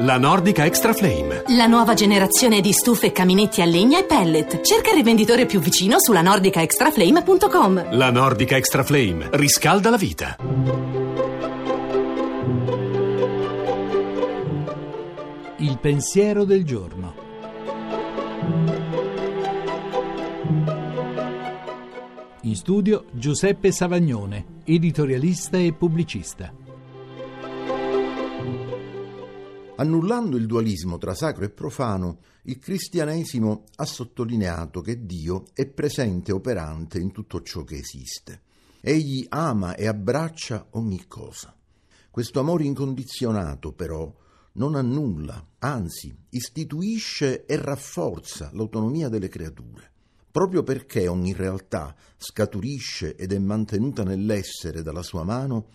La Nordica Extra Flame. La nuova generazione di stufe, caminetti a legna e pellet. Cerca il rivenditore più vicino sulla nordicaextraflame.com. La Nordica Extra Flame riscalda la vita. Il pensiero del giorno. In studio Giuseppe Savagnone, editorialista e pubblicista. Annullando il dualismo tra sacro e profano, il cristianesimo ha sottolineato che Dio è presente e operante in tutto ciò che esiste. Egli ama e abbraccia ogni cosa. Questo amore incondizionato, però, non annulla, anzi istituisce e rafforza l'autonomia delle creature. Proprio perché ogni realtà scaturisce ed è mantenuta nell'essere dalla sua mano,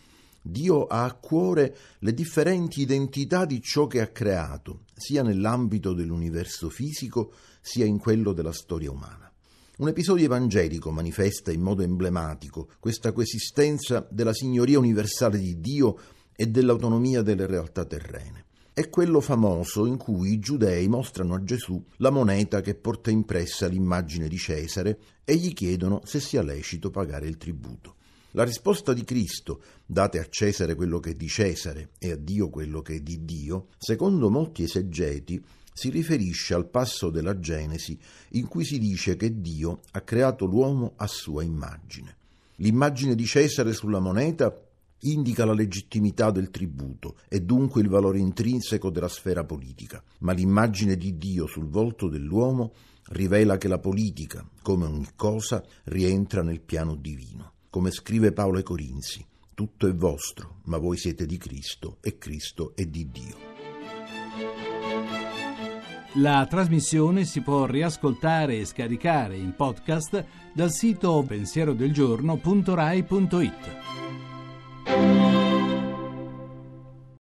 Dio ha a cuore le differenti identità di ciò che ha creato, sia nell'ambito dell'universo fisico, sia in quello della storia umana. Un episodio evangelico manifesta in modo emblematico questa coesistenza della signoria universale di Dio e dell'autonomia delle realtà terrene. È quello famoso in cui i giudei mostrano a Gesù la moneta che porta impressa l'immagine di Cesare e gli chiedono se sia lecito pagare il tributo. La risposta di Cristo, date a Cesare quello che è di Cesare e a Dio quello che è di Dio, secondo molti esegeti, si riferisce al passo della Genesi in cui si dice che Dio ha creato l'uomo a sua immagine. L'immagine di Cesare sulla moneta indica la legittimità del tributo e dunque il valore intrinseco della sfera politica, ma l'immagine di Dio sul volto dell'uomo rivela che la politica, come ogni cosa, rientra nel piano divino. Come scrive Paolo ai Corinzi, tutto è vostro, ma voi siete di Cristo e Cristo è di Dio. La trasmissione si può riascoltare e scaricare in podcast dal sito pensierodelgiorno.rai.it.